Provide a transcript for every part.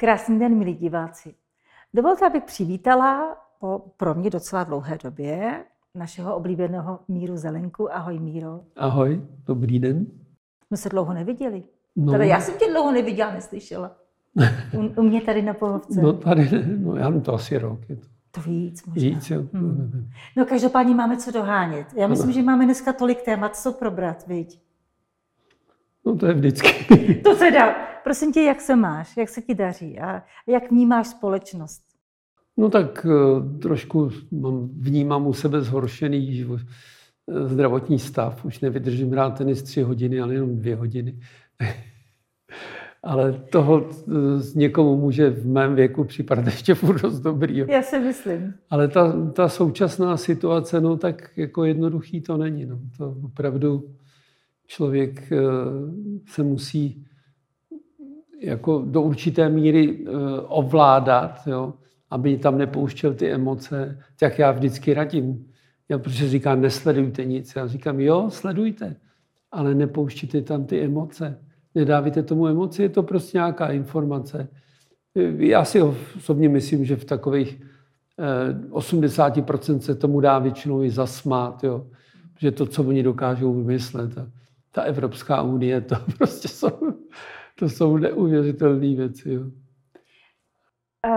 Krásný den, milí diváci. Dovolte, abych přivítala po pro mě docela dlouhé době našeho oblíbeného Míru Zelenku. Ahoj, Míro. Ahoj, dobrý den. Jsme se dlouho neviděli. No. Teda já jsem tě dlouho neviděla, neslyšela. U, u mě tady na pohovce. No tady, no já to asi rok. Je to. To víc možná. Víc, jo. Hmm. No každopádně máme co dohánět. Já myslím, ano. že máme dneska tolik témat, co probrat, viď? No to je vždycky. to teda, prosím tě, jak se máš, jak se ti daří a jak vnímáš společnost? No tak uh, trošku mám, vnímám u sebe zhoršený život, eh, zdravotní stav. Už nevydržím hrát tenis tři hodiny, ale jenom dvě hodiny. ale toho z někomu může v mém věku připadat ještě furt dost dobrý. Já si myslím. Ale ta, ta současná situace, no tak jako jednoduchý to není. No. To opravdu člověk eh, se musí jako do určité míry eh, ovládat, jo, aby tam nepouštěl ty emoce, tak já vždycky radím. Já protože říkám, nesledujte nic. Já říkám, jo, sledujte, ale nepouštíte tam ty emoce. Nedávajte tomu emoci, je to prostě nějaká informace. Já si osobně myslím, že v takových 80% eh, se tomu dá většinou i zasmát, jo. že to, co oni dokážou vymyslet. Ta Evropská unie, to prostě jsou, to jsou neuvěřitelné věci. Jo.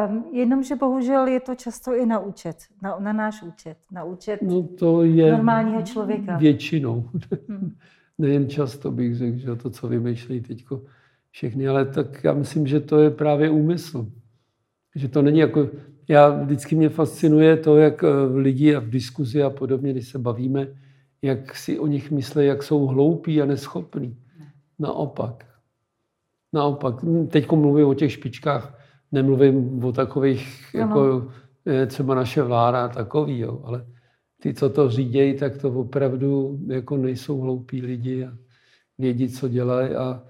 Um, jenomže bohužel je to často i na účet, na, na náš účet, na účet no to je normálního člověka. Většinou. Hmm. Nejen často bych řekl, že to, co vymýšlejí teď všechny, ale tak já myslím, že to je právě úmysl. Že to není jako, já vždycky mě fascinuje to, jak eh, lidi a v diskuzi a podobně, když se bavíme, jak si o nich myslí, jak jsou hloupí a neschopní. Naopak. Naopak. Teď mluvím o těch špičkách, nemluvím o takových, no. jako třeba naše vláda takový, jo, ale ty, co to řídějí, tak to opravdu jako nejsou hloupí lidi a vědí, co dělají a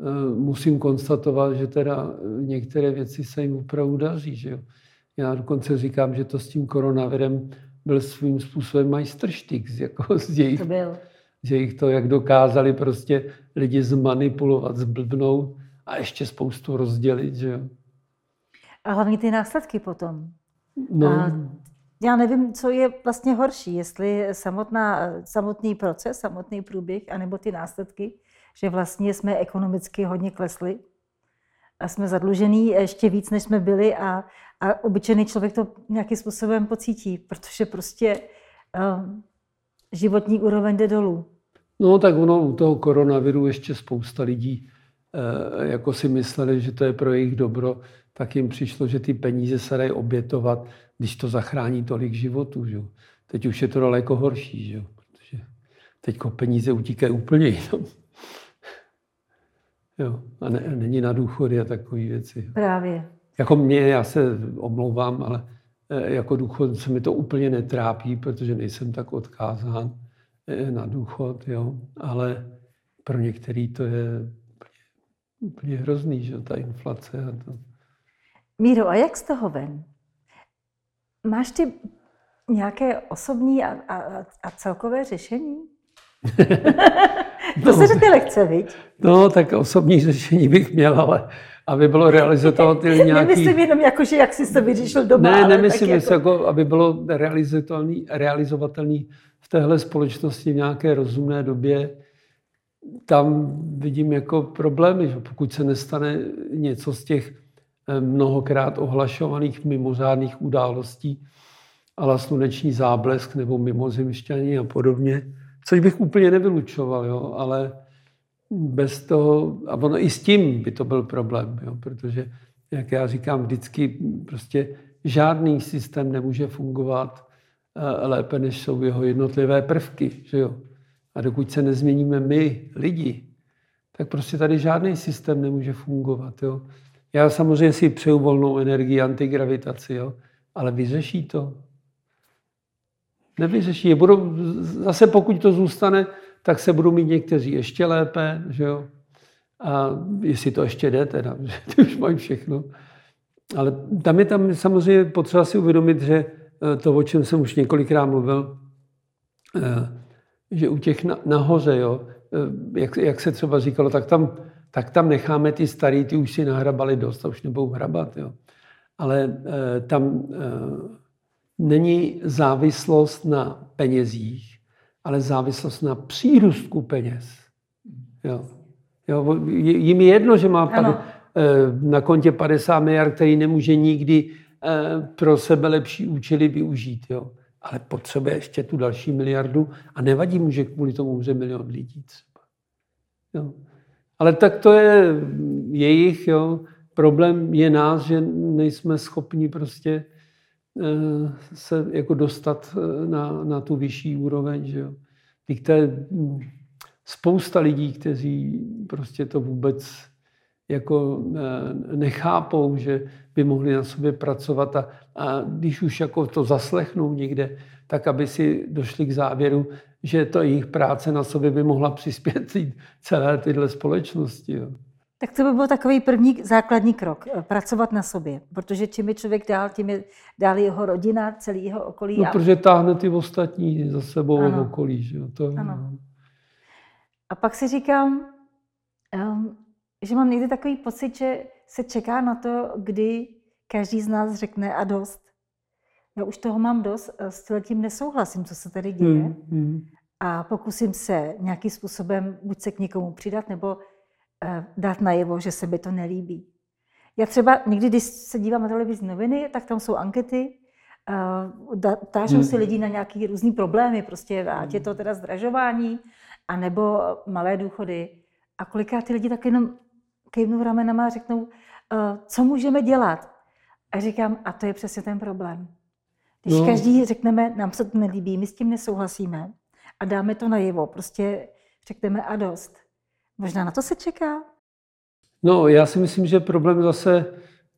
e, musím konstatovat, že teda některé věci se jim opravdu daří. Že jo. Já dokonce říkám, že to s tím koronavirem byl svým způsobem majstrštyk jako z jejich, to byl. Z jejich to, jak dokázali prostě lidi zmanipulovat, zblbnout a ještě spoustu rozdělit. Že jo. A hlavně ty následky potom. No. A já nevím, co je vlastně horší, jestli samotná, samotný proces, samotný průběh, anebo ty následky, že vlastně jsme ekonomicky hodně klesli a jsme zadlužení ještě víc, než jsme byli a, a obyčejný člověk to nějakým způsobem pocítí, protože prostě um, životní úroveň jde dolů. No tak ono u toho koronaviru ještě spousta lidí eh, jako si mysleli, že to je pro jejich dobro, tak jim přišlo, že ty peníze se dají obětovat, když to zachrání tolik životů. Že? Teď už je to daleko horší, že? protože teď peníze utíkají úplně jinam. Jo, a ne, není na důchody a takové věci. Právě. Jako mě, já se omlouvám, ale jako důchod se mi to úplně netrápí, protože nejsem tak odkázán eh, na důchod, jo. ale pro některý to je úplně, úplně hrozný, že ta inflace a to. Míro, a jak z toho ven? Máš ty nějaké osobní a, a, a celkové řešení? to no, se ty lekce, viď? No, tak osobní řešení bych měl, ale aby bylo realizovatelný nějaký... Nemyslím jenom jako, že jak jsi to vyřešil doma, Ne, nemyslím, jako... jako... aby bylo realizovatelný, realizovatelný v téhle společnosti v nějaké rozumné době. Tam vidím jako problémy, že pokud se nestane něco z těch eh, mnohokrát ohlašovaných mimořádných událostí, ale sluneční záblesk nebo mimozemšťaní a podobně, což bych úplně nevylučoval, jo, ale bez toho, a ono i s tím by to byl problém, jo, protože, jak já říkám vždycky, prostě žádný systém nemůže fungovat eh, lépe, než jsou jeho jednotlivé prvky. Že jo? A dokud se nezměníme my, lidi, tak prostě tady žádný systém nemůže fungovat. Jo? Já samozřejmě si přeju volnou energii, antigravitaci, jo? ale vyřeší to? Nevyřeší. Budou, zase pokud to zůstane tak se budou mít někteří ještě lépe, že jo? A jestli to ještě jde teda, že ty už mají všechno. Ale tam je tam samozřejmě potřeba si uvědomit, že eh, to, o čem jsem už několikrát mluvil, eh, že u těch nahoře, jo, eh, jak, jak se třeba říkalo, tak tam tak tam necháme ty starý, ty už si nahrabali dost a už nebudou hrabat. Jo. Ale tam není závislost na penězích, ale závislost na přírůstku peněz. Jo. Jo, jim je jedno, že má pad, e, na kontě 50 miliard, který nemůže nikdy e, pro sebe lepší účely využít. Jo. Ale potřebuje ještě tu další miliardu a nevadí mu, že kvůli tomu umře milion lidí třeba. Jo. Ale tak to je jejich, jo. Problém je nás, že nejsme schopni prostě eh, se jako dostat eh, na, na tu vyšší úroveň, že jo. to je spousta lidí, kteří prostě to vůbec jako eh, nechápou, že by mohli na sobě pracovat a, a když už jako to zaslechnou někde, tak aby si došli k závěru, že to jejich práce na sobě by mohla přispět celé tyhle společnosti. Jo. Tak to by byl takový první základní krok, eh, pracovat na sobě, protože čím je člověk dál, tím je dál jeho rodina, celý jeho okolí. No, a... protože táhne ty ostatní za sebou ano. v okolí. Že jo? To, ano. No. A pak si říkám, um, že mám někdy takový pocit, že se čeká na to, kdy každý z nás řekne a dost. Já už toho mám dost, s tím nesouhlasím, co se tady děje. Hmm, hmm. A pokusím se nějakým způsobem buď se k někomu přidat, nebo dát najevo, že se mi to nelíbí. Já třeba někdy, když se dívám na televizní noviny, tak tam jsou ankety, uh, tážou hmm. si lidi na nějaké různé problémy, prostě ať je to teda zdražování, anebo malé důchody. A kolikrát ty lidi tak jenom kejvnou ramenama a řeknou, uh, co můžeme dělat. A říkám, a to je přesně ten problém. Když no. každý řekneme, nám se to nelíbí, my s tím nesouhlasíme a dáme to najevo, prostě řekneme a dost. Možná na to se čeká? No, já si myslím, že problém zase,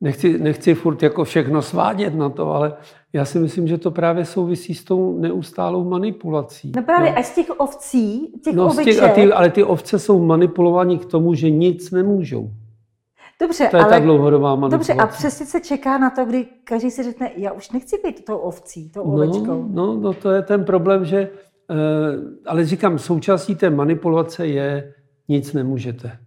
nechci, nechci furt jako všechno svádět na to, ale já si myslím, že to právě souvisí s tou neustálou manipulací. No právě, no. a z těch ovcí, těch no, obyček... těch, a ty, ale ty ovce jsou manipulovaní k tomu, že nic nemůžou. Dobře, to je ale, ta dlouhodobá manipulace. Dobře, a přesně se čeká na to, kdy každý si řekne, já už nechci být tou ovcí, tou no, ovečkou. No, no, to je ten problém, že, uh, ale říkám, součástí té manipulace je, nic nemůžete.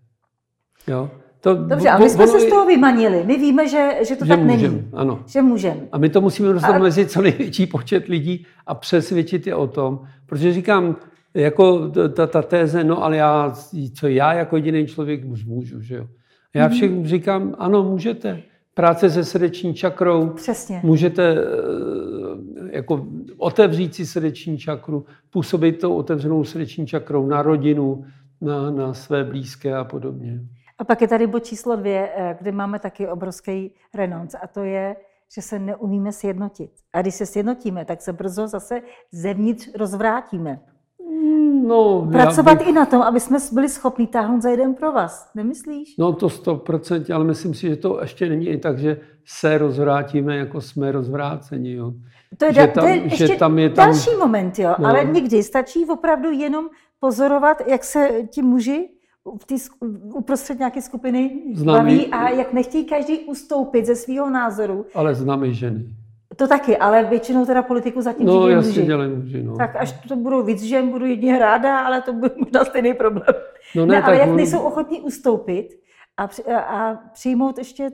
Jo? To, Dobře, a my jsme se z toho vymanili. My víme, že, že to že tak můžem, není. Ano. Že můžeme. A my to musíme dostat a... mezi co největší počet lidí a přesvědčit je o tom. Protože říkám, jako ta, ta téze, no ale já, co já jako jediný člověk už můžu, že jo. Já mhm. všem mm-hmm. říkám, ano, můžete. Práce se srdeční čakrou. Přesně. Můžete eh, jako otevřít si srdeční čakru, působit tou otevřenou srdeční čakrou na rodinu, na, na své blízké a podobně. A pak je tady bod číslo dvě, eh, kde máme taky obrovský renonc a to je, že se neumíme sjednotit. A když se sjednotíme, tak se brzo zase zevnitř rozvrátíme. No, Pracovat bych... i na tom, aby jsme byli schopni táhnout za jeden pro vás. Nemyslíš? No to 100%, ale myslím si, že to ještě není i tak, že se rozvrátíme, jako jsme rozvráceni. Jo. To je, že tam, to je ještě že tam je tam... další moment, jo. No. ale někdy stačí opravdu jenom pozorovat, jak se ti muži v tý, uprostřed nějaké skupiny baví a jak nechtějí každý ustoupit ze svého názoru. Ale známe ženy. To taky, ale většinou teda politiku zatím No, dělají muži, no. Tak až to budou víc žen, budu jedině ráda, ale to bude možná stejný problém. No ne, ne ale jak on... nejsou ochotní ustoupit a, a přijmout ještě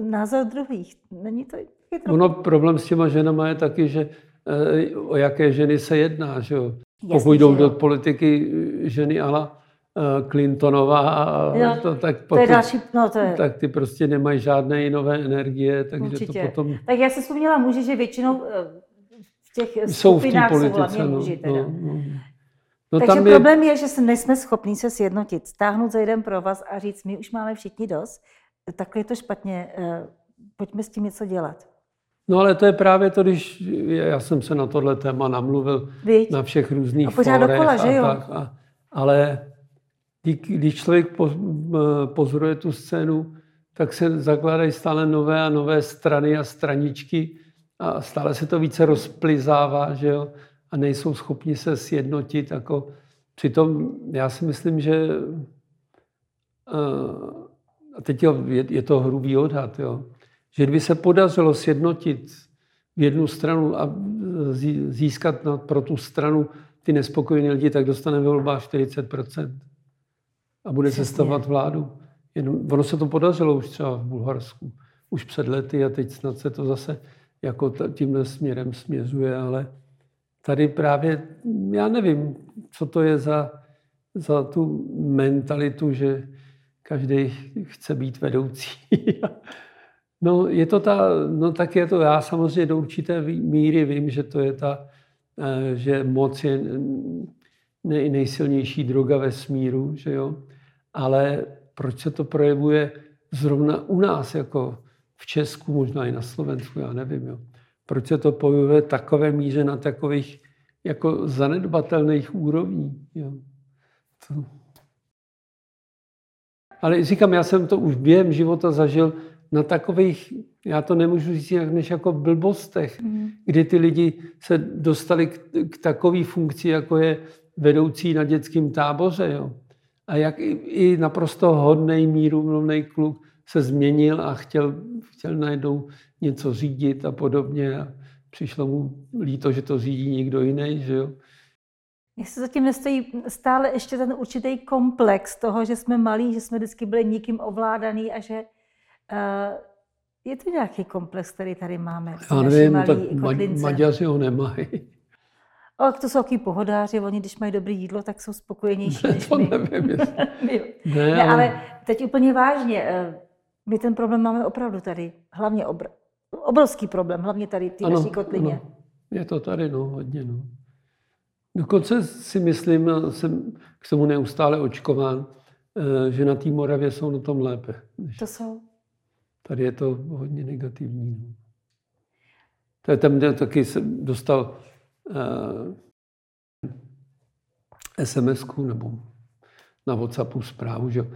názor druhých. Není to trochu... Ono problém s těma ženama je taky, že e, o jaké ženy se jedná, že jo. Pokud jdou do politiky ženy ala Eh, Clintonová, jo, to, tak, potom, to je další, no to je. tak ty prostě nemají žádné nové energie, takže Určitě. to potom... Tak já si vzpomněla muži, že většinou eh, v těch jsou v politice, jsou hlavně no, muži. Teda. No, no. No, takže tam problém je... je, že se nejsme schopni se sjednotit, stáhnout za jeden pro vás a říct, my už máme všichni dost, takhle je to špatně, eh, pojďme s tím něco dělat. No ale to je právě to, když já jsem se na tohle téma namluvil Víď? na všech různých a pořád dokola, že jo? Tak, a, ale když člověk pozoruje tu scénu, tak se zakládají stále nové a nové strany a straničky a stále se to více rozplizává, že jo? a nejsou schopni se sjednotit. Jako. Přitom já si myslím, že a teď je, je to hrubý odhad, jo? Že kdyby se podařilo sjednotit v jednu stranu a získat pro tu stranu ty nespokojené lidi, tak dostane ve volbách 40% a bude Přesně. sestavovat vládu. Jen, ono se to podařilo už třeba v Bulharsku, už před lety a teď snad se to zase jako tímhle směrem směřuje, ale tady právě, já nevím, co to je za, za tu mentalitu, že každý chce být vedoucí. no, je to ta, no tak je to, já samozřejmě do určité míry vím, že to je ta, eh, že moc je nej, nejsilnější droga ve smíru, že jo? ale proč se to projevuje zrovna u nás, jako v Česku, možná i na Slovensku, já nevím. Jo? Proč se to projevuje takové míře na takových jako zanedbatelných úrovní. Jo? To... Ale říkám, já jsem to už během života zažil na takových, já to nemůžu říct jinak než jako blbostech, mm. kdy ty lidi se dostali k, k takové funkci, jako je vedoucí na dětském táboře. Jo. A jak i, i naprosto hodný, míru mluvný kluk se změnil a chtěl, chtěl najednou něco řídit a podobně. A přišlo mu líto, že to řídí někdo jiný. Že jo. Jestli zatím nestojí stále ještě ten určitý komplex toho, že jsme malí, že jsme vždycky byli někým ovládaný a že je to nějaký komplex, který tady máme. Já nevím, tak Maďaři ho nemají. Ale to jsou taky pohodáři, oni když mají dobré jídlo, tak jsou spokojenější ne, než to my. nevím, jestli... ne, ne, ale teď úplně vážně, eh, my ten problém máme opravdu tady, hlavně obr... obrovský problém, hlavně tady v té naší kotlině. Ano. Je to tady, no, hodně, no. Dokonce si myslím, jsem k tomu neustále očkován, eh, že na té Moravě jsou na tom lépe. To jsou. Tady je to hodně negativní. No. To je tam, kde taky jsem dostal uh, eh, sms nebo na WhatsAppu zprávu, že uh,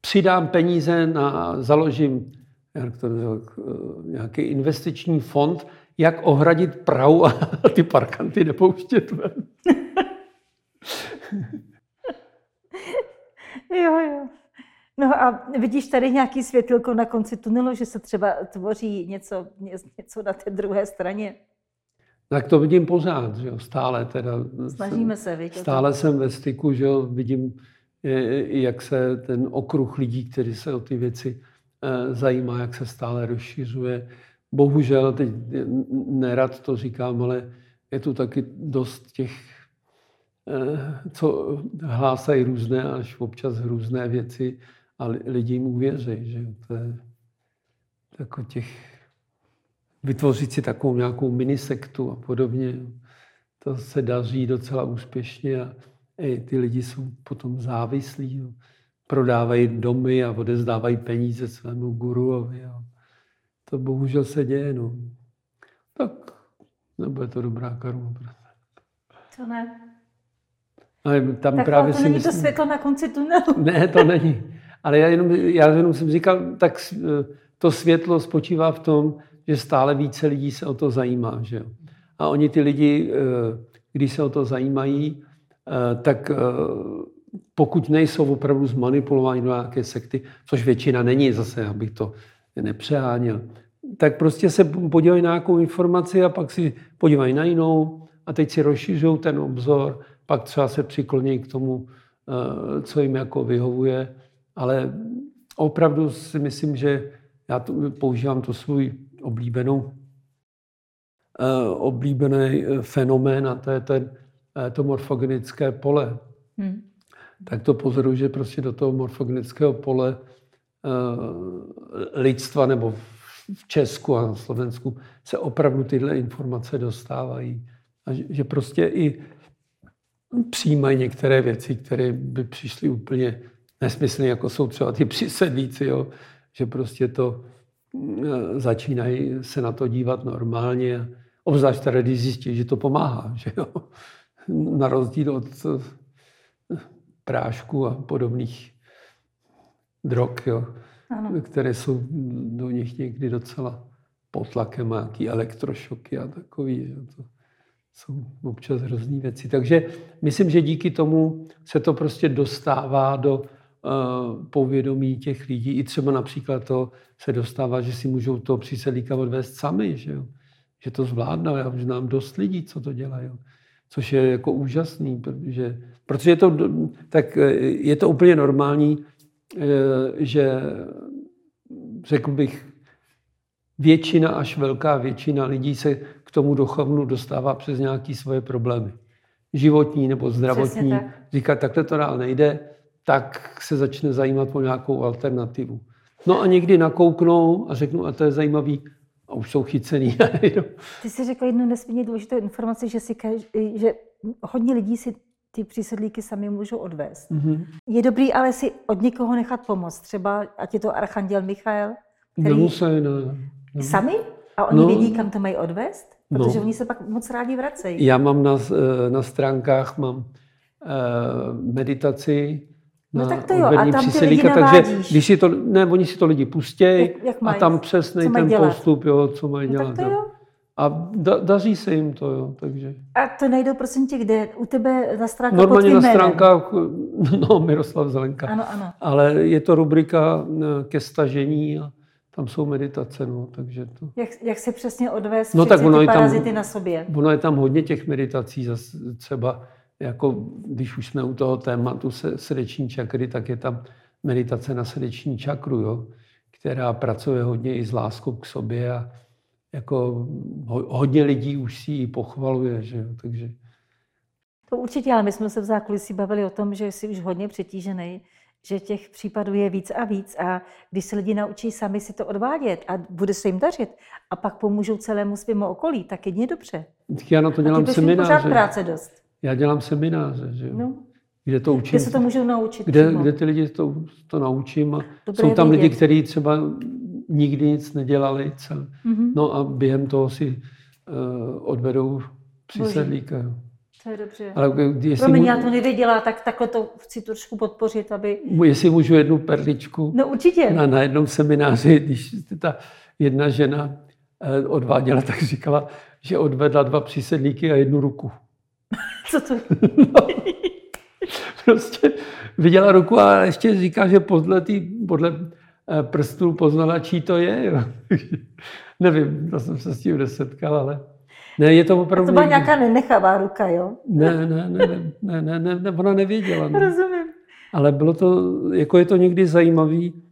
přidám peníze na, založím jak to uh, nějaký investiční fond, jak ohradit Prahu a ty parkanty nepouštět ven. jo, jo. No a vidíš tady nějaký světilko na konci tunelu, že se třeba tvoří něco, něco na té druhé straně? Tak to vidím pořád, že jo, stále teda. Snažíme se, vidět. Stále jsem ve styku, že jo, vidím, jak se ten okruh lidí, kteří se o ty věci eh, zajímá, jak se stále rozšiřuje. Bohužel, teď nerad to říkám, ale je tu taky dost těch, eh, co hlásají různé, až občas různé věci a lidi jim uvěří, že to je jako těch, vytvořit si takovou nějakou minisektu a podobně. To se daří docela úspěšně a i ty lidi jsou potom závislí. Jo. Prodávají domy a odezdávají peníze svému guruovi. Jo. To bohužel se děje. No. Tak nebude to dobrá karma. To ne. Ale tam tak právě to si není myslím... to světlo na konci tunelu. Ne, to není. Ale já jenom, já jenom jsem říkal, tak to světlo spočívá v tom, že stále více lidí se o to zajímá. Že? A oni ty lidi, eh, když se o to zajímají, eh, tak eh, pokud nejsou opravdu zmanipulováni do nějaké sekty, což většina není zase, abych to nepřeháněl, tak prostě se podívají na nějakou informaci a pak si podívají na jinou a teď si rozšiřují ten obzor, pak třeba se přikloní k tomu, co jim jako vyhovuje. Ale opravdu si myslím, že já to, používám to svůj oblíbenou, oblíbený fenomén a to je ten, to morfogenické pole. Hmm. Tak to pozoruju, že prostě do toho morfogenického pole lidstva nebo v Česku a na Slovensku se opravdu tyhle informace dostávají. A že prostě i přijímají některé věci, které by přišly úplně nesmyslné, jako jsou třeba ty přisedlíci, jo? že prostě to e, začínají se na to dívat normálně. Obzvlášť teda, když zjistí, že to pomáhá. Že jo? Na rozdíl od e, prášku a podobných drog, jo? Ano. které jsou do nich někdy docela potlakem a nějaký elektrošoky a takový. Že to jsou občas hrozný věci. Takže myslím, že díky tomu se to prostě dostává do povědomí těch lidí. I třeba například to se dostává, že si můžou to přísedlíka odvést sami, že, jo? že to zvládnou. Já už znám dost lidí, co to dělají. což je jako úžasný, protože, protože je to, tak je to úplně normální, že řekl bych, většina až velká většina lidí se k tomu duchovnu dostává přes nějaké svoje problémy. Životní nebo zdravotní. Tak. Říká, takhle to dál nejde, tak se začne zajímat o nějakou alternativu. No a někdy nakouknou a řeknou, a to je zajímavý, a už jsou chycený. Ty jsi řekl jednu nesmírně důležitou informaci, že, si, že hodně lidí si ty přísedlíky sami můžou odvést. Mm-hmm. Je dobrý ale si od někoho nechat pomoct. Třeba, ať je to Archanděl Michael, který... Nemusí, ne. ne. Sami? A oni no, vědí, kam to mají odvést? Protože no. oni se pak moc rádi vracejí. Já mám na, eh, na stránkách mám uh, meditaci, No tak to jo, a tam ty lidi takže když si to, ne, oni si to lidi pustějí a tam přesný ten dělat? postup, jo, co mají no, dělat. Tak to jo. A da, daří se jim to, jo, takže. A to najdou prosím tě kde? U tebe na stránkách Normálně na stránkách, no Miroslav Zelenka. Ano, ano. Ale je to rubrika eh, ke stažení a tam jsou meditace, no, takže to... Jak, jak se přesně odvést no, tak ono ty parazity tam, na sobě? Ono je tam hodně těch meditací, zase třeba jako když už jsme u toho tématu srdeční čakry, tak je tam meditace na srdeční čakru, jo, která pracuje hodně i s láskou k sobě a jako hodně lidí už si ji pochvaluje, že jo, takže... To určitě, ale my jsme se v zákulisí bavili o tom, že jsi už hodně přetížený, že těch případů je víc a víc a když se lidi naučí sami si to odvádět a bude se jim dařit a pak pomůžou celému svému okolí, tak jedně dobře. Já na to dělám semináře. práce dost. Já dělám semináře, že jo? No. Kde to učím. Kde se to můžou naučit? Kde, kde ty lidi to, to naučím. A jsou tam vědět. lidi, kteří třeba nikdy nic nedělali. Cel. Mm-hmm. No a během toho si uh, odvedou přísedlíka. To je dobře. Ale jestli Promiň, můžu, já to nevěděla, tak takhle to chci trošku podpořit, aby... Jestli můžu jednu perličku. No určitě. Na, na jednom semináři, když ta jedna žena uh, odváděla, tak říkala, že odvedla dva přísedlíky a jednu ruku. Co to no, Prostě viděla ruku a ještě říká, že podle, tý, podle eh, prstů poznala, čí to je. Jo. Nevím, to jsem se s tím nesetkal, ale... Ne, je to opravdu... A to byla nějaká nenechavá ruka, jo? Ne, ne, ne, ne, ne, ne, ne ona nevěděla. Ne. Rozumím. Ale bylo to, jako je to někdy zajímavý.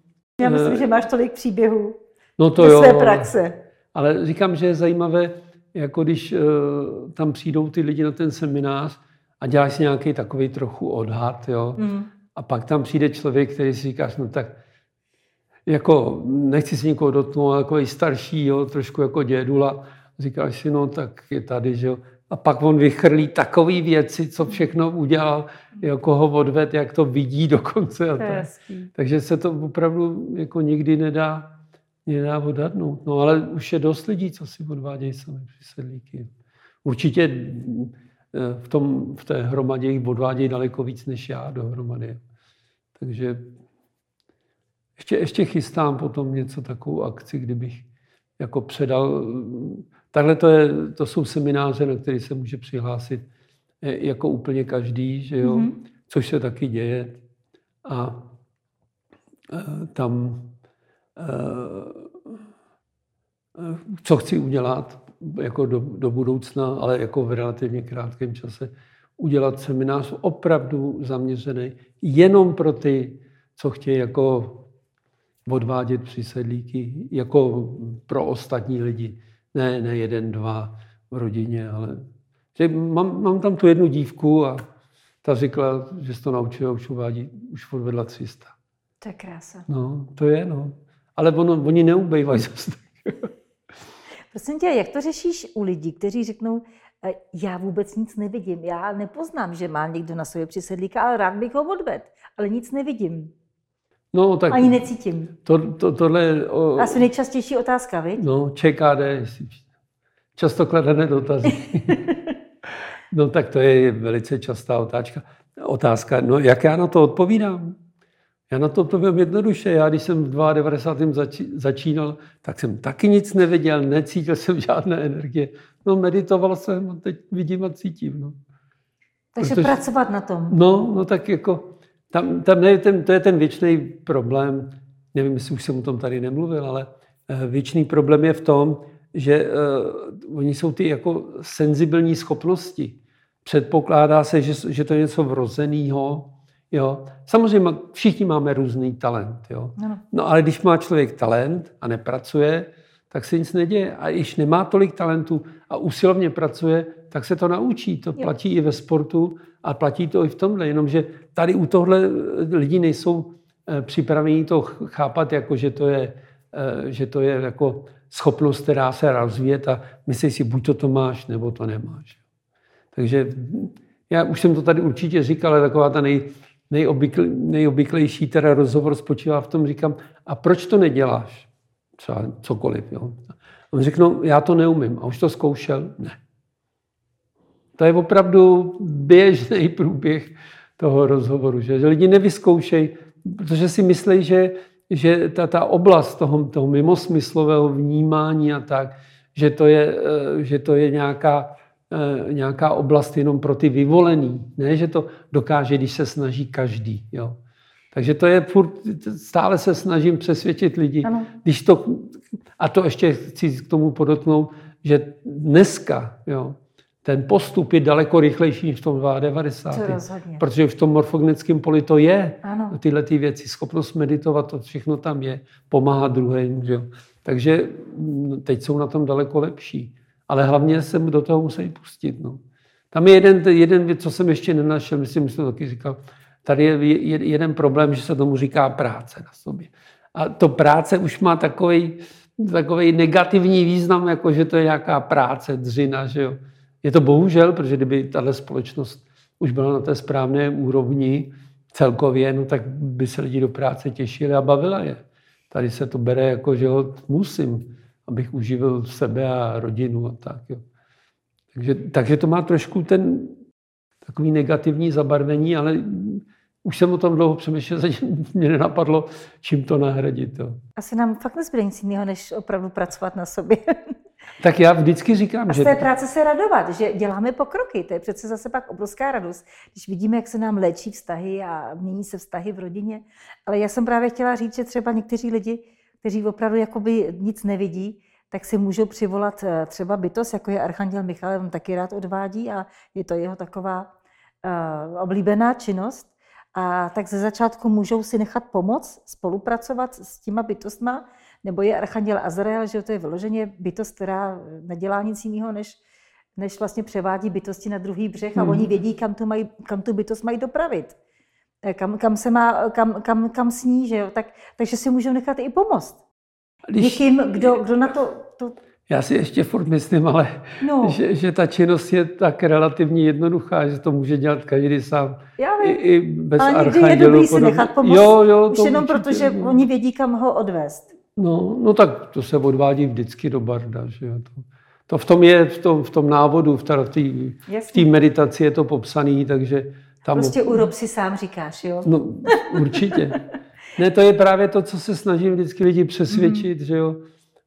Já myslím, eh, že máš tolik příběhů no to jo, své praxe. Ale říkám, že je zajímavé, jako když uh, tam přijdou ty lidi na ten seminář a děláš si nějaký takový trochu odhad, jo, mm. a pak tam přijde člověk, který si říkáš, no tak jako nechci si někoho dotknout, ale takový starší, jo, trošku jako dědula, říkáš si, no tak je tady, že jo. A pak on vychrlí takové věci, co všechno udělal, jako ho odved, jak to vidí dokonce. A tak. Takže se to opravdu jako nikdy nedá nedá odhadnout. No ale už je dost lidí, co si odvádějí sami sedlíky. Určitě eh, v, tom, v té hromadě jich odvádějí daleko víc než já dohromady. Takže ještě, ještě chystám potom něco, takovou akci, kdybych jako předal. Takhle to, je, to jsou semináře, na které se může přihlásit eh, jako úplně každý, že jo? Mm-hmm. což se taky děje. A eh, tam Eh, co chci udělat jako do, do budoucna, ale jako v relativně krátkém čase, udělat seminář opravdu zaměřený jenom pro ty, co chtějí jako odvádět přisedlíky, jako pro ostatní lidi. Ne, ne jeden, dva v rodině, ale že mám, mám tam tu jednu dívku a ta řekla, že se to naučila, už uvádí, už odvedla 300. To je krása. No, to je, no ale ono, oni neubejvají zase. Prosím tě, jak to řešíš u lidí, kteří řeknou, e, já vůbec nic nevidím, já nepoznám, že má někdo na sobě přisedlíka, ale rád bych ho odvedl, ale nic nevidím. No, tak Ani necítím. To, to, tohle... O, Asi nejčastější otázka, vy? No, ČKD, často kladené dotazy. no tak to je velice častá otázka. Otázka, no jak já na to odpovídám? Já na to odpovím jednoduše. Já, když jsem v 92. Zači, začínal, tak jsem taky nic nevěděl, necítil jsem žádné energie. No, meditoval jsem a teď vidím a cítím. No. Takže Protože, pracovat na tom. No, no tak jako, tam, tam ne, ten, to je ten věčný problém, nevím, jestli už jsem o tom tady nemluvil, ale eh, věčný problém je v tom, že uh, oni jsou ty jako senzibilní schopnosti. předpokládá se, že, že to je něco vrozeného. Jo. Samozřejmě všichni máme různý talent. Jo. No ale když má člověk talent a nepracuje, tak se nic neděje. A když nemá tolik talentu a usilovně pracuje, tak se to naučí. To jo. platí i ve sportu a platí to i v tomhle. Jenomže tady u tohle lidi nejsou eh, připraveni to chápat, jako že to je, eh, že to je jako schopnost, která se rozvíjet a myslí si, buď to, to máš, nebo to nemáš. Takže já už jsem to tady určitě říkal, ale taková ta nej, nejobykl, nejobyklejší teda rozhovor spočívá v tom, říkám, a proč to neděláš? Třeba cokoliv. Jo? On řekl, já to neumím. A už to zkoušel? Ne. To je opravdu běžný průběh toho rozhovoru, že, že lidi nevyzkoušejí, protože si myslí, že, že ta, ta oblast toho, toho mimosmyslového vnímání a tak, že to je, eh, že to je nějaká, nějaká oblast jenom pro ty vyvolený. Ne, že to dokáže, když se snaží každý. Jo. Takže to je furt, stále se snažím přesvědčit lidi. Ano. Když to, a to ještě chci k tomu podotknout, že dneska, jo, ten postup je daleko rychlejší než v tom 92. Protože v tom morfogenickém poli to je. Ano. Tyhle ty věci, schopnost meditovat, to všechno tam je. Pomáhat druhým. Že? Takže mm, teď jsou na tom daleko lepší. Ale hlavně se do toho musí pustit. No. Tam je jeden, jeden věc, co jsem ještě nenašel, myslím, že to taky říkal. Tady je jeden problém, že se tomu říká práce na sobě. A to práce už má takový, takový negativní význam, jako že to je nějaká práce, dřina, že jo je to bohužel, protože kdyby tahle společnost už byla na té správné úrovni celkově, no tak by se lidi do práce těšili a bavila je. Tady se to bere jako, že ho musím, abych uživil sebe a rodinu a tak. Jo. Takže, takže to má trošku ten takový negativní zabarvení, ale už jsem o tom dlouho přemýšlel, zatím mě nenapadlo, čím to nahradit. Jo. Asi nám fakt nezbyde nic jiného, než opravdu pracovat na sobě. Tak já vždycky říkám, a z té práce se radovat, že děláme pokroky. To je přece zase pak obrovská radost, když vidíme, jak se nám léčí vztahy a mění se vztahy v rodině. Ale já jsem právě chtěla říct, že třeba někteří lidi, kteří opravdu jakoby nic nevidí, tak si můžou přivolat eh, třeba bytost, jako je Archanděl Michal, on taky rád odvádí a je to jeho taková uh, oblíbená činnost. A tak ze začátku můžou si nechat pomoct, spolupracovat s těma bytostma, nebo je Archanděl Azrael, že to je vyloženě bytost, která nedělá nic jiného, než, než vlastně převádí bytosti na druhý břeh a hmm. oni vědí, kam tu, mají, kam tu bytost mají dopravit. Eh, kam, kam, se má, kam, kam, kam sní, že jo? Tak, takže si můžou nechat i pomoct. Když, Někým, kdo, kdo na to, to... Já si ještě furt myslím, ale no. že, že ta činnost je tak relativně jednoduchá, že to může dělat každý sám. Já vím. I, i bez ale někdy je dobrý si nechat pomoct, jo, jo, už jenom proto, že oni vědí, kam ho odvést. No, no tak to se odvádí vždycky do barda. Že jo? To, to v tom je, v tom, v tom návodu, v té meditaci je to popsané, takže tam... Prostě urob si sám říkáš, jo? No, určitě. Ne, to je právě to, co se snažím vždycky lidi přesvědčit, mm. že jo?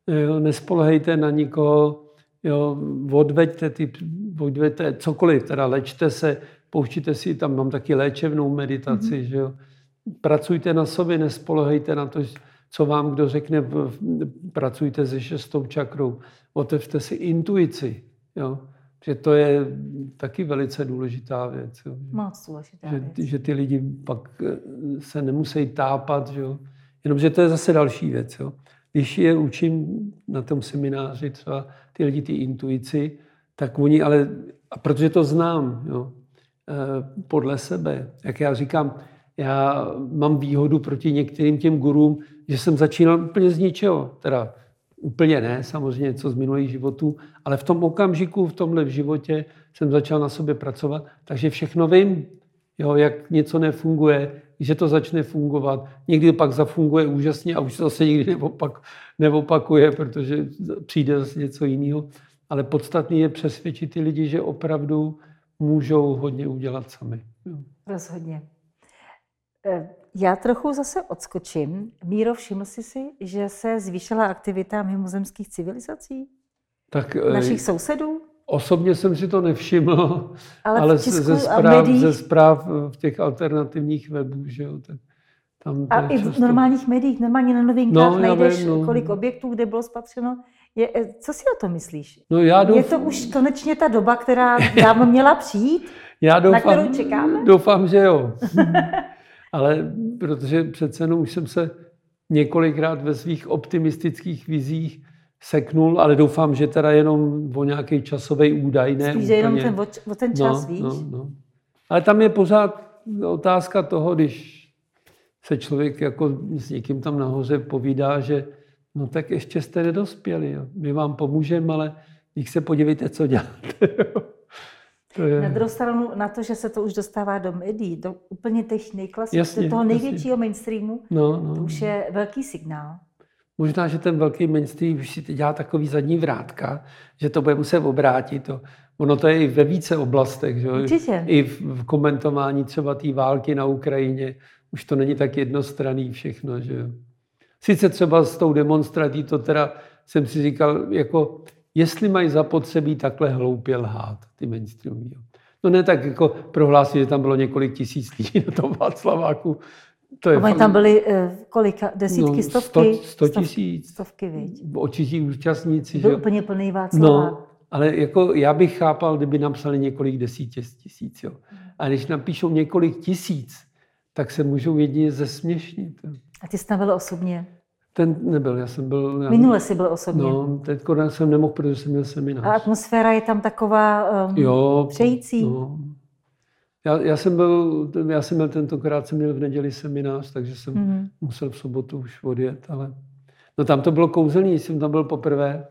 jo, nespolehejte na nikoho, jo, odveďte, ty, odveďte cokoliv, teda lečte se, pouštíte si, tam mám taky léčebnou meditaci, mm. že jo? Pracujte na sobě, nespolehejte na to, co vám kdo řekne, pracujte se šestou čakrou, otevřte si intuici, jo? Že to je taky velice důležitá věc. Jo? Moc důležitá že, věc. že ty lidi pak eh, se nemusí tápat, že jo? jenomže to je zase další věc. Jo? Když je učím na tom semináři třeba ty lidi ty intuici, tak oni ale, a protože to znám, jo, eh, podle sebe, jak já říkám, já mám výhodu proti některým těm gurům, že jsem začínal úplně z ničeho. Teda úplně ne, samozřejmě co z minulých životů, ale v tom okamžiku, v tomhle v životě jsem začal na sobě pracovat, takže všechno vím, jo, jak něco nefunguje, že to začne fungovat. Někdy pak zafunguje úžasně a už se zase nikdy neopak, neopakuje, protože přijde zase něco jiného. Ale podstatný je přesvědčit ty lidi, že opravdu můžou hodně udělat sami. Jo. Rozhodně. Eh, já trochu zase odskočím. Míro, všiml jsi si, že se zvýšila aktivita mimozemských civilizací? Tak, eh, Našich sousedů? Osobně jsem si to nevšiml, ale, ale ze, zpráv, ze zpráv v těch alternativních webů, že jo, tak tam a i v normálních médiích, normálně na novinkách no, najdeš, vím, no. kolik objektů, kde bylo spatřeno Je, eh, co si o to myslíš? No já douf... Je to už konečně ta doba, která dávno měla přijít? já doufám, na kterou čekáme? Doufám, že jo. Ale protože přece jenom už jsem se několikrát ve svých optimistických vizích seknul, ale doufám, že teda jenom o nějaký časový údaj, ne Spíš úplně. jenom ten, o ten čas, no, víš? No, no. Ale tam je pořád otázka toho, když se člověk jako s někým tam nahoře povídá, že no tak ještě jste nedospěli. Jo. My vám pomůžeme, ale když se podívejte, co děláte. To je... Na druhou stranu na to, že se to už dostává do médií, do úplně těch nejklasičtějších, do toho největšího jasně. mainstreamu, no, no. to už je velký signál. Možná, že ten velký mainstream už si dělá takový zadní vrátka, že to bude muset obrátit. To. Ono to je i ve více oblastech. Že? Určitě. I v komentování třeba té války na Ukrajině. Už to není tak jednostranný všechno. Že? Sice třeba s tou demonstrací to teda jsem si říkal, jako jestli mají zapotřebí takhle hloupě lhát, ty mainstreamový. No ne tak jako prohlásit, že tam bylo několik tisíc lidí na tom Václaváku. To je fakt... tam byly uh, kolika? Desítky, no, stovky? Sto, sto tisíc. Stovky, viď? Očití účastníci. Byl že? úplně plný Václavák. No, ale jako já bych chápal, kdyby napsali několik desítek tisíc. Jo. A když napíšou několik tisíc, tak se můžou jedině zesměšnit. A ty jsi tam byl osobně? Ten nebyl, já jsem byl... Já, Minule jsi byl osobně. No, teď jsem nemohl, protože jsem měl seminář. A atmosféra je tam taková um, jo, přející. No. Já, já, jsem byl, já jsem měl tentokrát, jsem měl v neděli seminář, takže jsem mm-hmm. musel v sobotu už odjet, ale no tam to bylo kouzelný, jsem tam byl poprvé.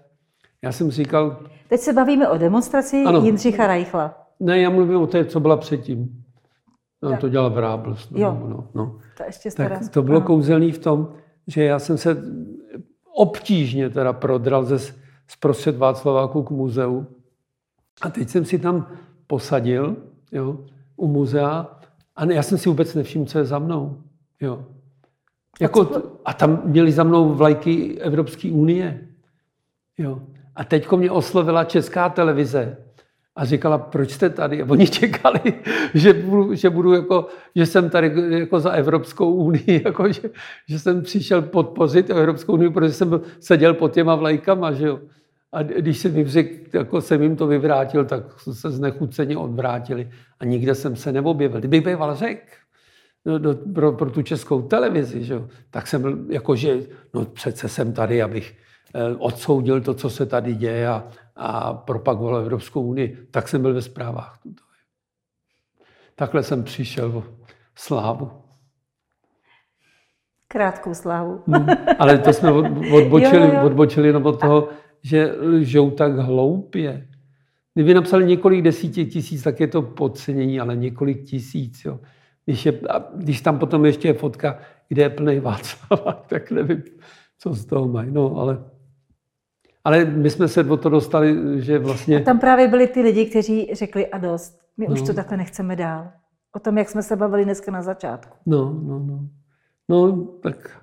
Já jsem říkal... Teď se bavíme o demonstraci ano. Jindřicha Reichla. Ne, já mluvím o té, co byla předtím. No, to dělal Vrábls. No, jo. No, no. To, ještě tak to bylo kouzelný v tom, že já jsem se obtížně teda prodral ze zprostřed Václaváku k muzeu. A teď jsem si tam posadil jo, u muzea a já jsem si vůbec nevšiml, co je za mnou. Jo. Jako, a tam měli za mnou vlajky Evropské unie. Jo. A teď mě oslovila česká televize a říkala, proč jste tady? A oni čekali, že budu, že budu jako, že jsem tady jako za Evropskou unii, jako, že, že jsem přišel podpořit Evropskou unii, protože jsem seděl pod těma vlajkama, že jo. A když jsem jim řekl, jako jsem jim to vyvrátil, tak se znechuceně odvrátili a nikde jsem se neobjevil. Kdybych býval řekl, no, do, pro, pro tu českou televizi, že jo, tak jsem jako, že no přece jsem tady, abych eh, odsoudil to, co se tady děje a, a propagoval Evropskou unii, tak jsem byl ve zprávách. Takhle jsem přišel o slávu. Krátkou slávu. Hmm, ale to jsme odbočili, jo, jo. odbočili jenom od toho, že lžou tak hloupě. Kdyby napsali několik desítek tisíc, tak je to podcenění, ale několik tisíc. Jo. Když, je, když tam potom ještě je fotka, kde je plný Václav, tak nevím, co z toho mají. No, ale ale my jsme se do toho dostali, že vlastně... A tam právě byli ty lidi, kteří řekli a dost, my no. už to takhle nechceme dál. O tom, jak jsme se bavili dneska na začátku. No, no, no. No, tak...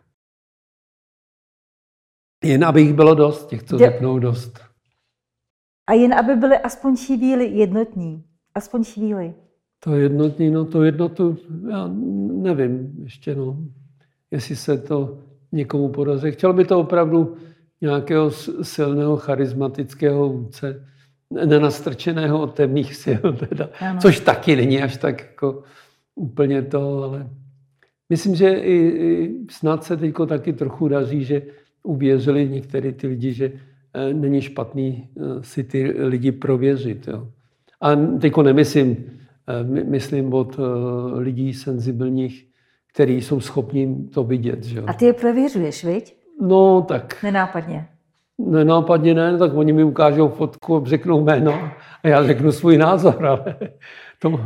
Jen aby jich bylo dost, těch, co řeknou dost. A jen aby byli aspoň chvíli jednotní. Aspoň chvíli. To jednotní, no to jednotu, já nevím ještě, no. Jestli se to někomu podaří. Chtěl by to opravdu nějakého silného charismatického vůdce, nenastrčeného od temných sil, teda, což taky není až tak jako úplně to, ale myslím, že i, i snad se teď taky trochu daří, že uvěřili některé ty lidi, že eh, není špatný eh, si ty lidi prověřit. Jo. A teď nemyslím, eh, myslím od lidí senzibilních, kteří jsou schopni to vidět. Že? A ty je prověřuješ, viď? No, tak... Nenápadně. Nenápadně ne, tak oni mi ukážou fotku, řeknou jméno a já řeknu svůj názor, ale, to,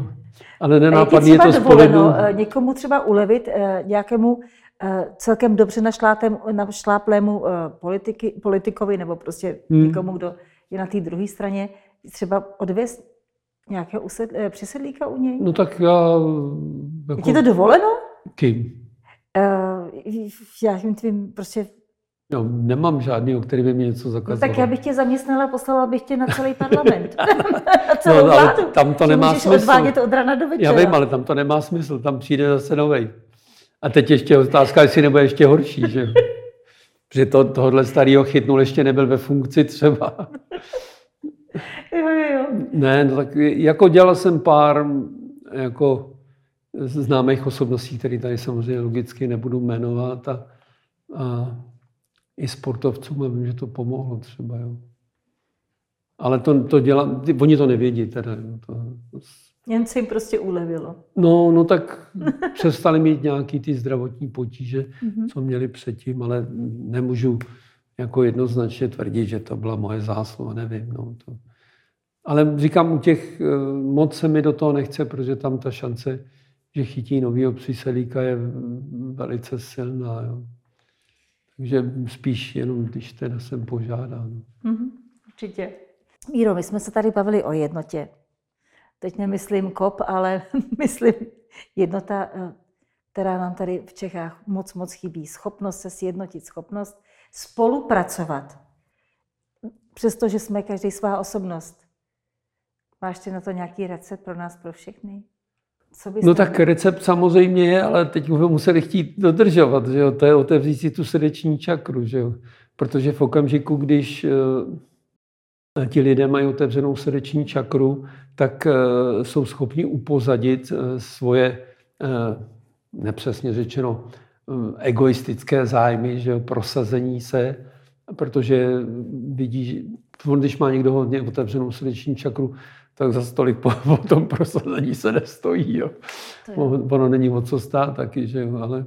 ale nenápadně je to dovoleno eh, někomu třeba ulevit eh, nějakému eh, celkem dobře našláplému politiky, politikovi nebo prostě hmm. někomu, kdo je na té druhé straně, třeba odvést nějakého used, přisedlíka u něj? No tak já... Jako... Je ti to dovoleno? Kým? Uh, já tvým prostě No, nemám žádný, který by mi něco zakazoval. No, tak já bych tě zaměstnala, poslala bych tě na celý parlament. celou no, ale tam to nemá můžeš smysl. odvádět od rana do večera. Já vím, ale tam to nemá smysl, tam přijde zase novej. A teď ještě otázka, jestli nebude ještě horší, že? Že to, tohohle starého chytnul ještě nebyl ve funkci třeba. jo, jo, jo. Ne, no tak jako dělal jsem pár jako známých osobností, které tady samozřejmě logicky nebudu jmenovat a, a i sportovcům a vím, že to pomohlo třeba. Jo. Ale to, to dělá, oni to nevědí teda. Jo. To, to, jen se jim prostě ulevilo. No, no tak přestali mít nějaký ty zdravotní potíže, mm-hmm. co měli předtím, ale nemůžu jako jednoznačně tvrdit, že to byla moje zásluha, nevím. No, to. Ale říkám, u těch eh, moc se mi do toho nechce, protože tam ta šance, že chytí novýho příselíka je velice silná. Jo. Takže spíš jenom, když teda jsem požádán. Mm-hmm, určitě. Míro, my jsme se tady bavili o jednotě teď nemyslím kop, ale myslím jednota, eh, která nám tady v Čechách moc, moc chybí. Schopnost se sjednotit, schopnost spolupracovat. Přestože jsme každý svá osobnost. Máš ty na to nějaký recept pro nás, pro všechny? Co no tak recept samozřejmě je, ale teď bychom museli chtít dodržovat, že jo? To je otevřít si tu srdeční čakru, že jo? Protože v okamžiku, když eh, ti lidé mají otevřenou srdeční čakru, tak eh, jsou schopni upozadit eh, svoje, nepřesně řečeno, egoistické zájmy, že jo, prosazení se, protože vidí, když má někdo hodně otevřenou srdeční čakru, tak za tolik po, po tom prosazení se nestojí. Jo. Ono není o co stát taky, že jo, ale...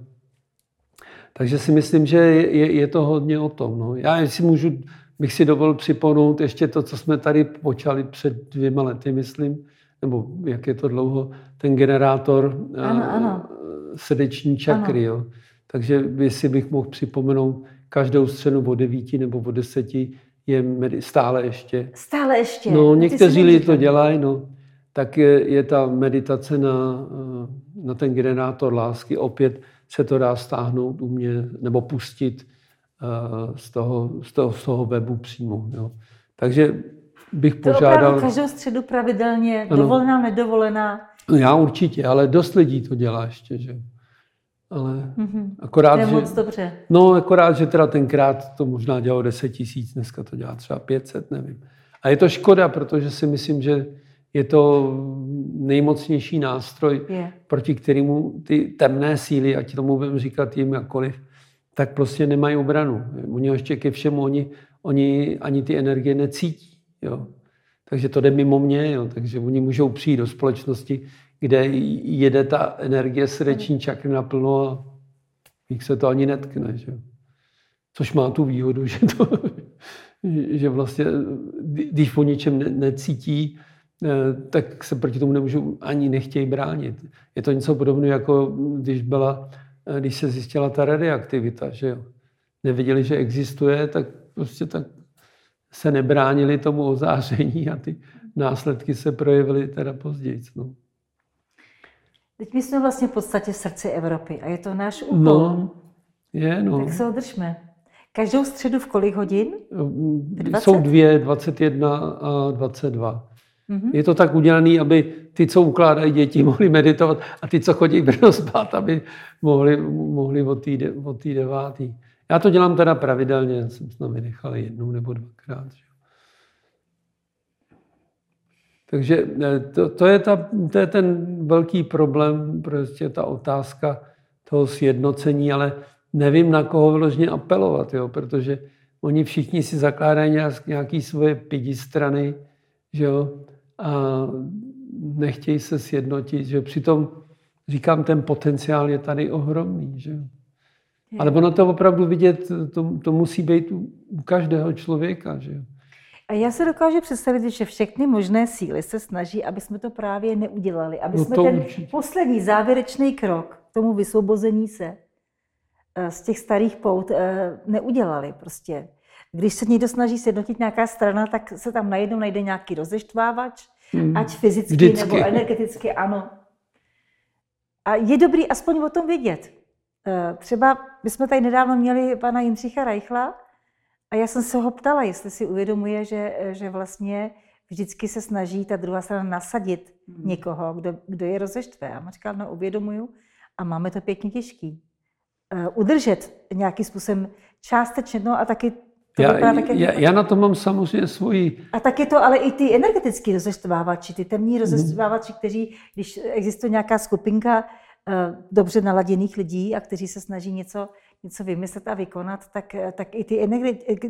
Takže si myslím, že je, je to hodně o tom. No. Já si můžu bych si dovolil připomenout ještě to, co jsme tady počali před dvěma lety, myslím, nebo jak je to dlouho, ten generátor ano, eh, ano. srdeční čakry. Jo. Takže si bych mohl připomenout každou středu o devíti nebo o deseti je stále ještě. Stále ještě. No, někteří lidi to dělají, no. Tak je, je ta meditace na, eh, na ten generátor lásky. Opět se to dá stáhnout u mě, nebo pustit z toho, z toho, z toho webu přímo. Jo. Takže bych to požádal... To každou středu pravidelně, ano. dovolená, nedovolená. No já určitě, ale dost lidí to dělá ještě, že ale mm-hmm. akorát, to je že, moc dobře. No, akorát, že teda tenkrát to možná dělalo 10 tisíc, dneska to dělá třeba 500, nevím. A je to škoda, protože si myslím, že je to nejmocnější nástroj, je. proti kterému ty temné síly, ať tomu budeme říkat jim jakkoliv, tak prostě nemají obranu. Oni ještě ke všemu, oni, oni ani ty energie necítí. Jo. Takže to jde mimo mě, jo. takže oni můžou přijít do společnosti, kde jede ta energie srdeční čakry naplno a jich se to ani netkne. Že? Což má tu výhodu, že, to, že vlastně, když po ničem ne, necítí, eh, tak se proti tomu nemůžou ani nechtějí bránit. Je to něco podobného, jako když byla když se zjistila ta radioaktivita, že jo. Nevěděli, že existuje, tak prostě tak se nebránili tomu ozáření a ty následky se projevily teda později. No. Teď my jsme vlastně v podstatě srdci Evropy a je to náš úkol. No, je, no. Tak se održme. Každou středu v kolik hodin? 20? Jsou dvě, 21 a 22. Mm-hmm. Je to tak udělané, aby ty, co ukládají děti, mohli meditovat a ty, co chodí brzo spát, aby mohli, mohli od té devátý. Já to dělám teda pravidelně, jsem snad vynechal jednou nebo dvakrát. Že? Takže eh, to, to, je ta, to je ten velký problém, prostě ta otázka toho sjednocení, ale nevím, na koho vyložně apelovat, jo, protože oni všichni si zakládají nějaké svoje pidi strany, že jo, a nechtějí se sjednotit, že přitom říkám, ten potenciál je tady ohromný. Že? Ale ono to opravdu vidět, to, to musí být u, u každého člověka. Že? A já se dokážu představit, že všechny možné síly se snaží, aby jsme to právě neudělali, aby no jsme ten určitě. poslední závěrečný krok k tomu vysvobození se eh, z těch starých pout eh, neudělali. Prostě když se někdo snaží sjednotit nějaká strana, tak se tam najednou najde nějaký rozeštvávač, hmm. ať fyzicky Vždycky. nebo energeticky, ano. A je dobrý aspoň o tom vědět. Eh, třeba my jsme tady nedávno měli pana Jindřicha Reichla a já jsem se ho ptala, jestli si uvědomuje, že, že vlastně vždycky se snaží ta druhá strana nasadit hmm. někoho, kdo, kdo je rozeštve. A on říkal, no uvědomuju a máme to pěkně těžký. udržet nějakým způsobem částečně, no a taky to já, já, já na to mám samozřejmě svoji... A taky to, ale i ty energetický rozešťovávači, ty temní mhm. rozešťovávači, kteří, když existuje nějaká skupinka uh, dobře naladěných lidí a kteří se snaží něco, něco vymyslet a vykonat, tak, tak i ty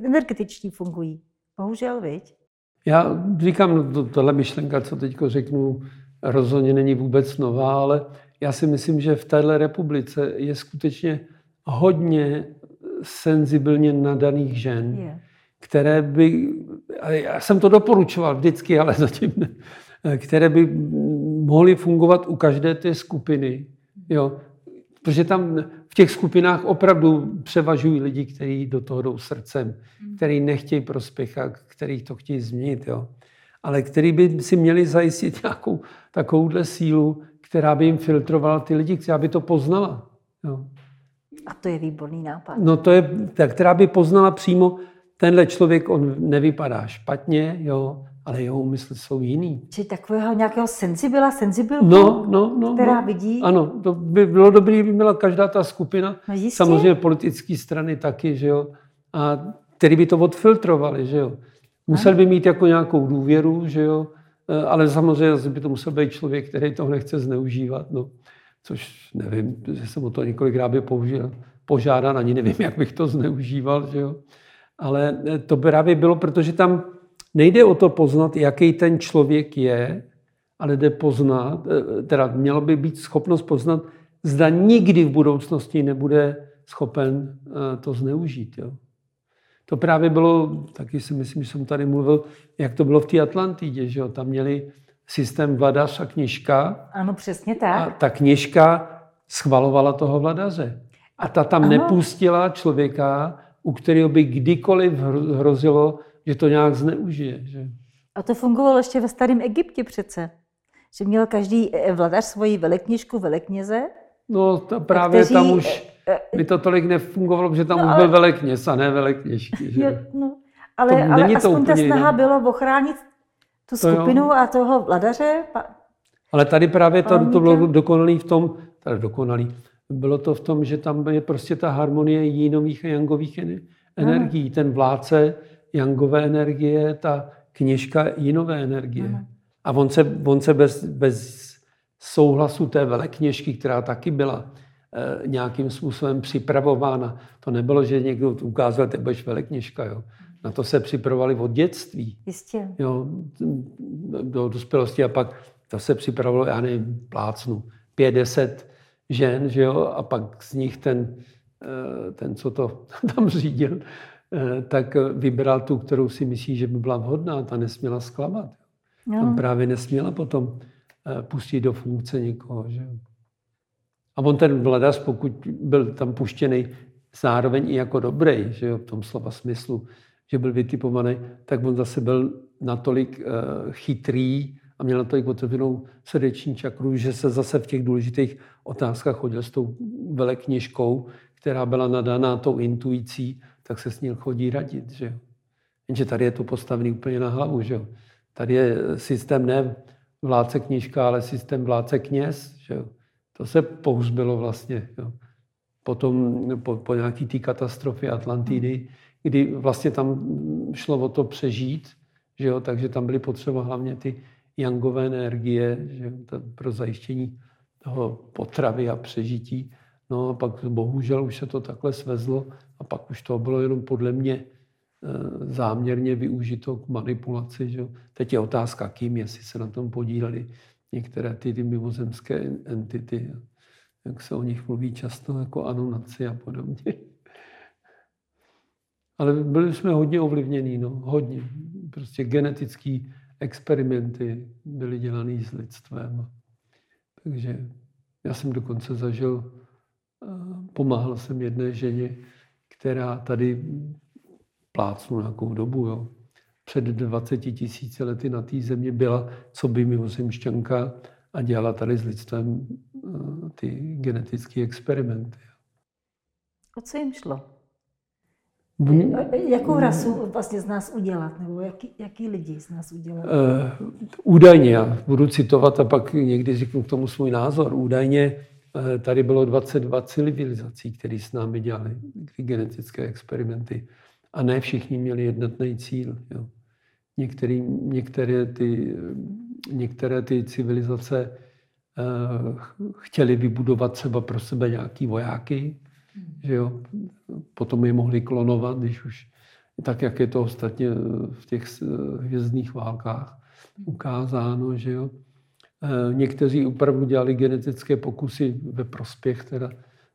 energetičtí fungují. Bohužel, viď? Já říkám, to, tohle myšlenka, co teď řeknu, rozhodně není vůbec nová, ale já si myslím, že v téhle republice je skutečně hodně senzibilně nadaných žen, yeah. které by, já jsem to doporučoval vždycky, ale zatím ne, které by mohly fungovat u každé té skupiny. Jo. Protože tam v těch skupinách opravdu převažují lidi, kteří do toho jdou srdcem, hmm. kteří nechtějí prospěch a kteří to chtějí změnit. Jo. Ale který by si měli zajistit nějakou takovouhle sílu, která by jim filtrovala ty lidi, která by to poznala. Jo. A to je výborný nápad. No to je, ta, která by poznala přímo, tenhle člověk, on nevypadá špatně, jo, ale jeho úmysly jsou jiný. Či takového nějakého senzibila, senzibilku, no, no, no, která no. vidí? Ano, to by bylo dobré, kdyby měla každá ta skupina, no samozřejmě politické strany taky, že jo, a který by to odfiltrovali, že jo. Musel by mít jako nějakou důvěru, že jo, e, ale samozřejmě by to musel být člověk, který toho nechce zneužívat, no což nevím, že jsem o to několikrát by použil, požádán, ani nevím, jak bych to zneužíval, že jo. Ale eh, to právě bylo, protože tam nejde o to poznat, jaký ten člověk je, ale jde poznat, eh, teda mělo by být schopnost poznat, zda nikdy v budoucnosti nebude schopen eh, to zneužít. Jo. To právě bylo, taky si myslím, že jsem tady mluvil, jak to bylo v té Atlantidě, že jo. Tam měli systém vladař a knižka. Ano, přesně tak. A ta knižka schvalovala toho vladaře. A ta tam ano. nepustila člověka, u kterého by kdykoliv hrozilo, že to nějak zneužije. Že? A to fungovalo ještě ve starém Egyptě přece. Že měl každý eh, vladař svoji veleknižku, velekněze. No to právě kteří... tam už eh, eh, by to tolik nefungovalo, protože tam no, už byl ale... velekněz a ne velekněžky. Že? no, ale, ale aspoň ta snaha bylo ochránit tu skupinu to a toho vladaře. Pa... Ale tady právě to, to bylo dokonalý v tom, tady dokonalý, bylo to v tom, že tam je prostě ta harmonie jínových a jangových energií. Ten vládce jangové energie, ta kněžka jinové energie. Aha. A on se, on se bez, bez souhlasu té velekněžky, která taky byla e, nějakým způsobem připravována, to nebylo, že někdo ukázal, že budeš velekněžka. Jo. Na to se připravovali od dětství. Jistě. Jo, do dospělosti a pak to se připravovalo, já nevím, plácnu, pět, deset žen, že jo, a pak z nich ten, eh, ten co to tam řídil, tak vybral tu, kterou si myslí, že by byla vhodná, ta nesměla zklamat. No. Tam právě nesměla potom eh, pustit do funkce někoho. Že? A on ten vladař, pokud byl tam puštěný zároveň i jako dobrý, že jo, v tom slova smyslu, že byl vytipovaný, tak on zase byl natolik uh, chytrý a měl natolik otevřenou srdeční čakru, že se zase v těch důležitých otázkách chodil s tou velekněžkou, která byla nadaná tou intuicí, tak se s ním chodí radit. Že? Jenže tady je to postavený úplně na hlavu. Že? Tady je systém ne vládce knížka, ale systém vládce kněz. Že? To se pohřbilo vlastně. Jo. Potom po, po nějaký té katastrofě Atlantidy, kdy vlastně tam šlo o to přežít, že jo, takže tam byly potřeba hlavně ty jangové energie že, pro zajištění toho potravy a přežití. No a pak bohužel už se to takhle svezlo a pak už to bylo jenom podle mě e, záměrně využito k manipulaci. Že? Teď je otázka, kým, jestli se na tom podíleli některé ty, ty mimozemské entity, jak se o nich mluví často, jako anonaci a podobně. Ale byli jsme hodně ovlivnění, no, hodně. Prostě genetické experimenty byly dělané s lidstvem. Takže já jsem dokonce zažil, pomáhal jsem jedné ženě, která tady plácnu nějakou dobu, jo. Před 20 tisíci lety na té země byla, co by mimozemšťanka a dělala tady s lidstvem ty genetické experimenty. O co jim šlo? Jakou rasu vlastně z nás udělat, nebo jaký, jaký lidi z nás udělat? Uh, údajně, já budu citovat a pak někdy řeknu k tomu svůj názor, údajně eh, tady bylo 22 civilizací, které s námi dělali genetické experimenty. A ne všichni měli jednotný cíl. Jo. Některý, některé, ty, některé ty civilizace uh, chtěli vybudovat třeba pro sebe nějaký vojáky, že jo. Potom je mohli klonovat, když už tak, jak je to ostatně v těch hvězdných válkách ukázáno, že jo. Eh, někteří opravdu dělali genetické pokusy ve prospěch teda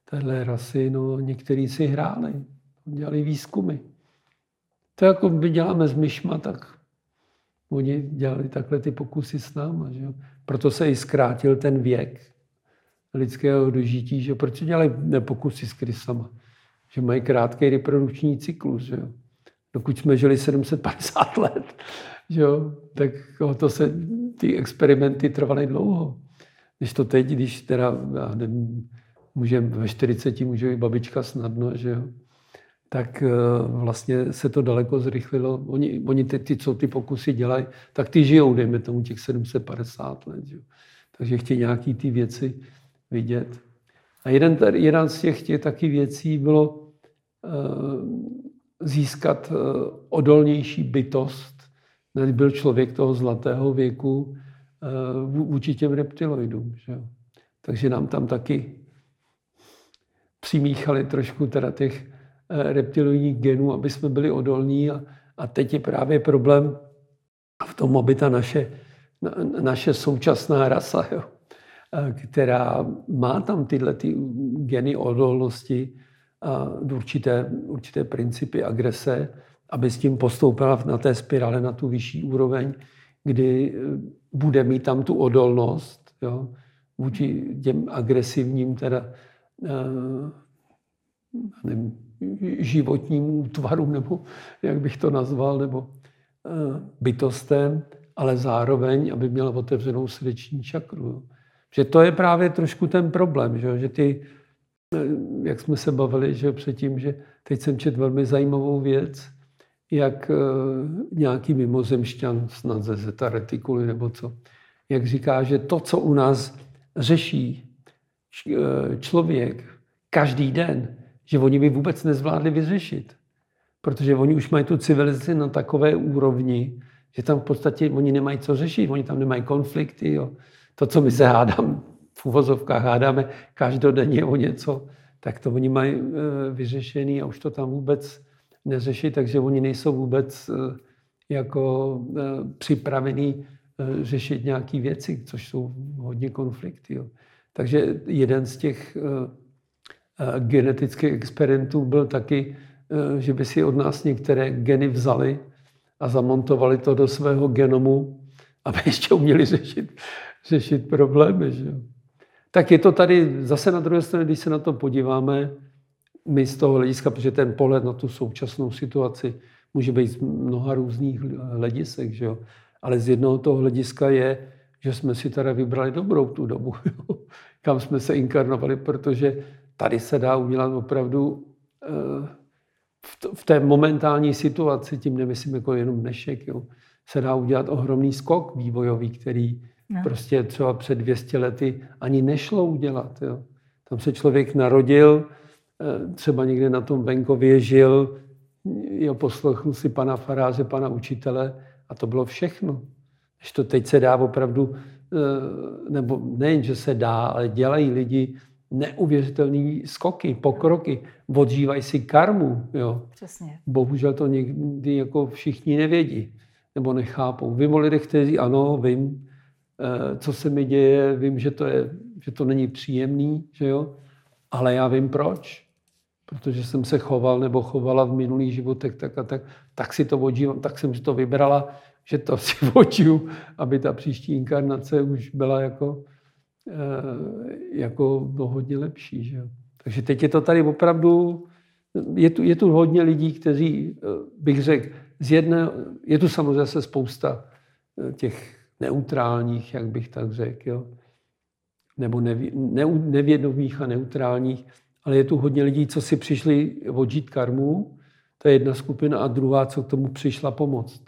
téhle rasy, no někteří si hráli, dělali výzkumy. To jako my děláme s myšma, tak oni dělali takhle ty pokusy s náma. Že? Proto se i zkrátil ten věk lidského dožití, že proč dělají pokusy s krysama? Že mají krátký reprodukční cyklus, že? Dokud jsme žili 750 let, jo? tak to se, ty experimenty trvaly dlouho. Když to teď, když teda, já nevím, může, ve 40 může i babička snadno, že jo? tak eh, vlastně se to daleko zrychlilo. Oni, oni ty, ty, co ty pokusy dělají, tak ty žijou, dejme tomu, těch 750 let. Že? Takže chtějí nějaký ty věci vidět. A jeden, jeden z těch, těch taky věcí bylo uh, získat uh, odolnější bytost, byl člověk toho zlatého věku uh, vůči těm reptiloidům. Že? Takže nám tam taky přimíchali trošku teda těch Eh, reptiloidních genů, aby jsme byli odolní. A, a teď je právě problém v tom, aby ta naše, naše současná rasa, jo, eh, která má tam tyhle ty geny odolnosti a určité, určité principy agrese, aby s tím postoupila na té spirále na tu vyšší úroveň, kdy eh, bude mít tam tu odolnost jo, vůči těm agresivním teda, nevím, životnímu útvaru, nebo jak bych to nazval, nebo eh, bytostem, ale zároveň, aby měla otevřenou srdeční čakru. Že to je právě trošku ten problém, že, že ty, eh, jak jsme se bavili že předtím, že teď jsem četl velmi zajímavou věc, jak eh, nějaký mimozemšťan, snad ze Zeta Reticuli nebo co, jak říká, že to, co u nás řeší člověk každý den, že oni by vůbec nezvládli vyřešit. Protože oni už mají tu civilizaci na takové úrovni, že tam v podstatě oni nemají co řešit, oni tam nemají konflikty. Jo. To, co my se hádám, v uvozovkách hádáme každodenně o něco, tak to oni mají e, vyřešený a už to tam vůbec neřeší, takže oni nejsou vůbec e, jako e, připravení řešit nějaké věci, což jsou hodně konflikty. Jo. Takže jeden z těch genetických experimentů byl taky, eh, že by si od nás některé geny vzali a zamontovali to do svého genomu, aby ještě uměli řešit, řešit problémy. Že? Tak je to tady zase na druhé straně, když se na to podíváme, my z toho hlediska, protože ten pohled na tu současnou situaci může být z mnoha různých hledisek, že jo? ale z jednoho toho hlediska je, že jsme si teda vybrali dobrou tu dobu, jo? kam jsme se inkarnovali, protože tady se dá udělat opravdu eh, v té momentální situaci, tím nemyslím jako jenom dnešek, jo, se dá udělat ohromný skok vývojový, který no. prostě třeba před 200 lety ani nešlo udělat. Jo. Tam se člověk narodil, třeba někde na tom venkově žil, jo, poslechl si pana faráře, pana učitele a to bylo všechno. Když to teď se dá opravdu, eh, nebo nejen, že se dá, ale dělají lidi neuvěřitelné skoky, pokroky, odžívají si karmu. Jo. Přesně. Bohužel to někdy jako všichni nevědí nebo nechápou. Vím o lidech, kteří ano, vím, eh, co se mi děje, vím, že to, je, že to není příjemný, že jo? ale já vím proč. Protože jsem se choval nebo chovala v minulých životech tak a tak, tak si to odžívám, tak jsem si to vybrala, že to si odžiju, aby ta příští inkarnace už byla jako Eh, jako bylo hodně lepší. Že? Takže teď je to tady opravdu, je tu, je tu hodně lidí, kteří, eh, bych řekl, z jedné, je tu samozřejmě se spousta eh, těch neutrálních, jak bych tak řekl, jo? nebo nevě, ne, nevědomých a neutrálních, ale je tu hodně lidí, co si přišli odžít karmu, to je jedna skupina, a druhá, co k tomu přišla pomoct.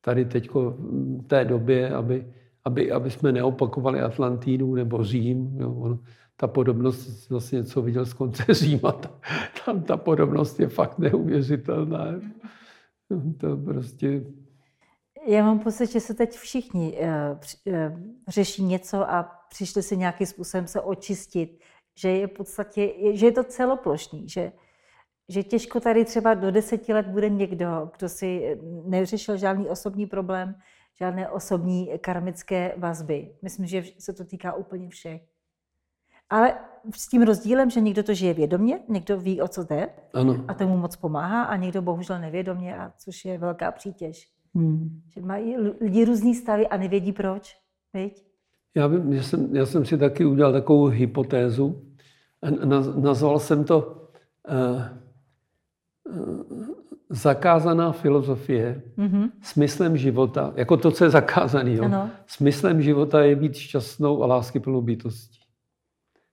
Tady teď v té době, aby aby, aby jsme neopakovali Atlantídu nebo Řím. Jo. ta podobnost, vlastně něco viděl z konce Říma, ta, tam ta podobnost je fakt neuvěřitelná. To prostě... Já mám pocit, že se teď všichni uh, řeší něco a přišli si nějakým způsobem se očistit, že je v podstatě, že je to celoplošný, že, že těžko tady třeba do deseti let bude někdo, kdo si neřešil žádný osobní problém, žádné osobní karmické vazby. Myslím, že se to týká úplně všech. Ale s tím rozdílem, že někdo to žije vědomě, někdo ví, o co jde ano. a tomu moc pomáhá a někdo bohužel nevědomě, a což je velká přítěž. Hmm. Že mají lidi různý stavy a nevědí proč. Viď? Já, vím, já, jsem, já jsem si taky udělal takovou hypotézu. Nazval jsem to uh, uh, zakázaná filozofie mm-hmm. smyslem života, jako to, co je zakázané. Smyslem života je být šťastnou a láskyplnou bytostí.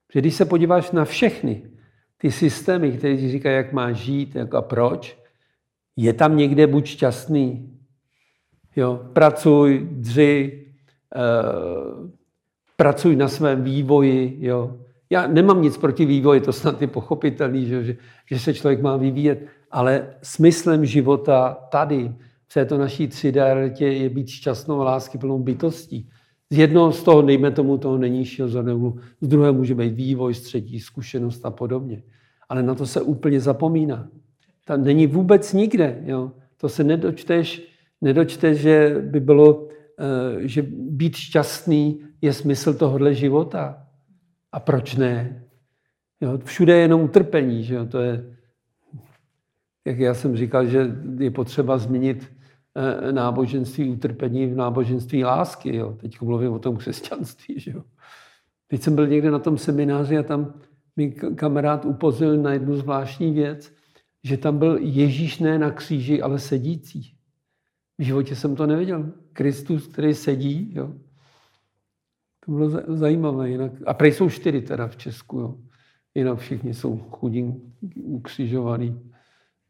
Protože když se podíváš na všechny ty systémy, které ti říkají, jak máš žít jak a proč, je tam někde buď šťastný, jo, pracuj, dři, uh, pracuj na svém vývoji, jo. Já nemám nic proti vývoji, to snad je pochopitelný, že, že, že se člověk má vyvíjet, ale smyslem života tady, v této naší 3D je být šťastnou a lásky plnou bytostí. Z jednoho z toho, dejme tomu, toho nejnižšího zorného z druhého může být vývoj, z zkušenost a podobně. Ale na to se úplně zapomíná. Tam není vůbec nikde. Jo. To se nedočteš, nedočteš, že by bylo, eh, že být šťastný je smysl tohohle života. A proč ne? Jo, všude je jenom utrpení. Že jo? To je, jak já jsem říkal, že je potřeba změnit eh, náboženství utrpení v náboženství lásky. Jo. Teď mluvím o tom křesťanství. Že jo. Teď jsem byl někde na tom semináři a tam mi kamarád upozornil na jednu zvláštní věc, že tam byl Ježíš ne na kříži, ale sedící. V životě jsem to neviděl. Kristus, který sedí. Jo. To bylo zajímavé. Jinak. A prej jsou čtyři teda v Česku. Jo. Jinak všichni jsou chudí, ukřižovaní.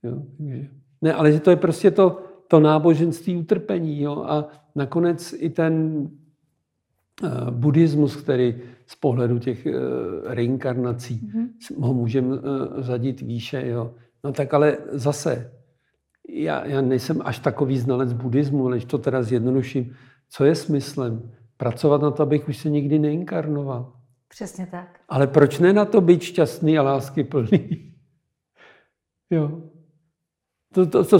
Jo, takže. Ne, ale že to je prostě to, to náboženství utrpení. Jo? A nakonec i ten uh, buddhismus, který z pohledu těch uh, reinkarnací mm-hmm. ho můžeme uh, zadit výše. Jo? No tak ale zase, já, já nejsem až takový znalec buddhismu, ale když to teda zjednoduším, co je smyslem? Pracovat na to, abych už se nikdy neinkarnoval. Přesně tak. Ale proč ne na to být šťastný a láskyplný? jo. To, to, to,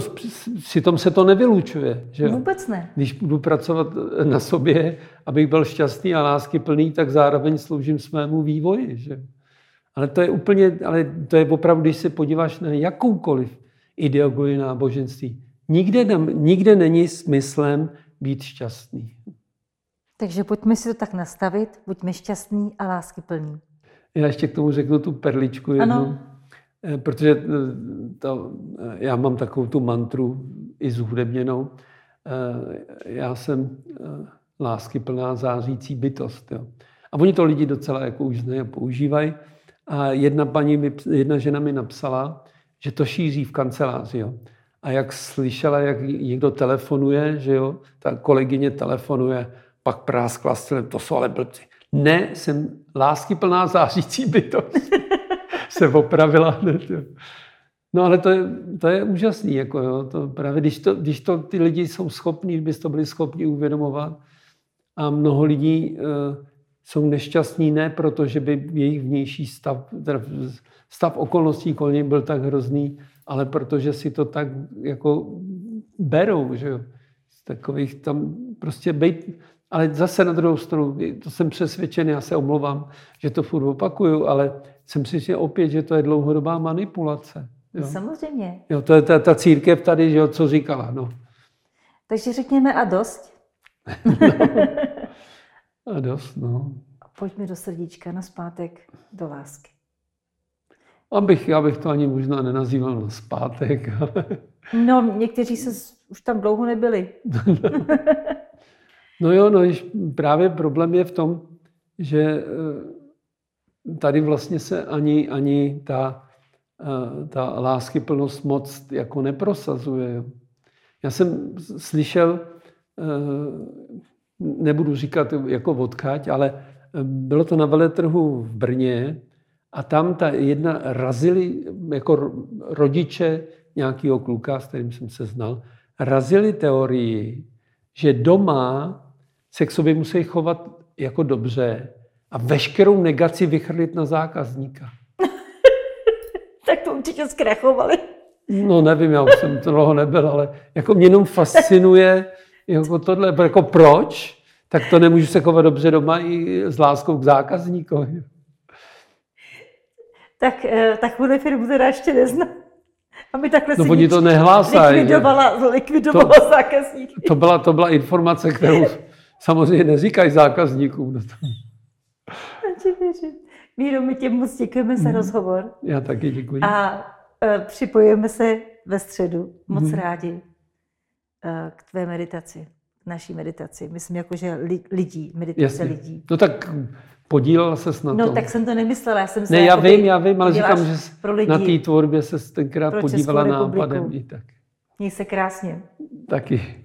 tom se to nevylučuje. Že Vůbec ne. Když budu pracovat na sobě, abych byl šťastný a lásky plný, tak zároveň sloužím svému vývoji. Že? Ale to je úplně, ale to je opravdu, když se podíváš na jakoukoliv ideologii náboženství, nikde, nikde není smyslem být šťastný. Takže pojďme si to tak nastavit, buďme šťastní a lásky plní. Já ještě k tomu řeknu tu perličku jednu. Ano. Eh, protože eh, to, eh, já mám takovou tu mantru i zhudebněnou. Já jsem lásky plná zářící bytost. Jo. A oni to lidi docela jako už znají a používají. A jedna, paní mi, jedna žena mi napsala, že to šíří v kanceláři. Jo. A jak slyšela, jak někdo telefonuje, že jo, ta kolegyně telefonuje, pak práskla stylem, to jsou ale blbci. Ne, jsem lásky plná zářící bytost. se opravila hned. Jo. No ale to je, to je úžasný. Jako, jo. To právě když to, když to ty lidi jsou schopní, kdyby to byli schopni uvědomovat a mnoho lidí uh, jsou nešťastní ne proto, že by jejich vnější stav, stav okolností kolem byl tak hrozný, ale protože si to tak jako berou, že jo. Z takových tam prostě bejt, ale zase na druhou stranu, to jsem přesvědčen, já se omlouvám, že to furt opakuju, ale jsem přesvědčen opět, že to je dlouhodobá manipulace. Jo? Samozřejmě. Jo, to je ta, ta církev tady, že jo, co říkala. No. Takže řekněme a dost. a dost, no. Pojďme do srdíčka na zpátek, do lásky. Abych, já bych to ani možná nenazýval na zpátek. Ale... No, někteří se už tam dlouho nebyli. no jo, no, právě problém je v tom, že eh, tady vlastně se ani, ani ta, eh, ta láskyplnost moc jako neprosazuje. Já jsem slyšel, eh, nebudu říkat jako odkaď, ale bylo to na veletrhu v Brně a tam ta jedna razili jako rodiče nějakého kluka, s kterým jsem se znal, razili teorii, že doma se k sobě musí chovat jako dobře a veškerou negaci vychrlit na zákazníka. tak to určitě zkrachovali. No nevím, já už jsem toho nebyl, ale jako mě jenom fascinuje jako tohle, jako proč, tak to nemůžu se chovat dobře doma i s láskou k zákazníkovi. Tak, eh, tak takovou firmu teda ještě neznám. Aby takhle no, oni to nehlásají. Likvidovala, likvidovala to, zákazníky. To byla, to byla informace, kterou samozřejmě neříkají zákazníkům. Míro, my tě moc děkujeme za mhm. rozhovor. Já taky děkuji. A uh, připojujeme se ve středu. Moc hmm. rádi uh, k tvé meditaci, k naší meditaci. Myslím, jako, že li, lidí, meditace Jasně. lidí. No tak podílela se na No tak jsem to nemyslela, já jsem se... Ne, já vím, já vím, ale říkám, že na té tvorbě se tenkrát podívala nápadem i tak. Měj se krásně. Taky.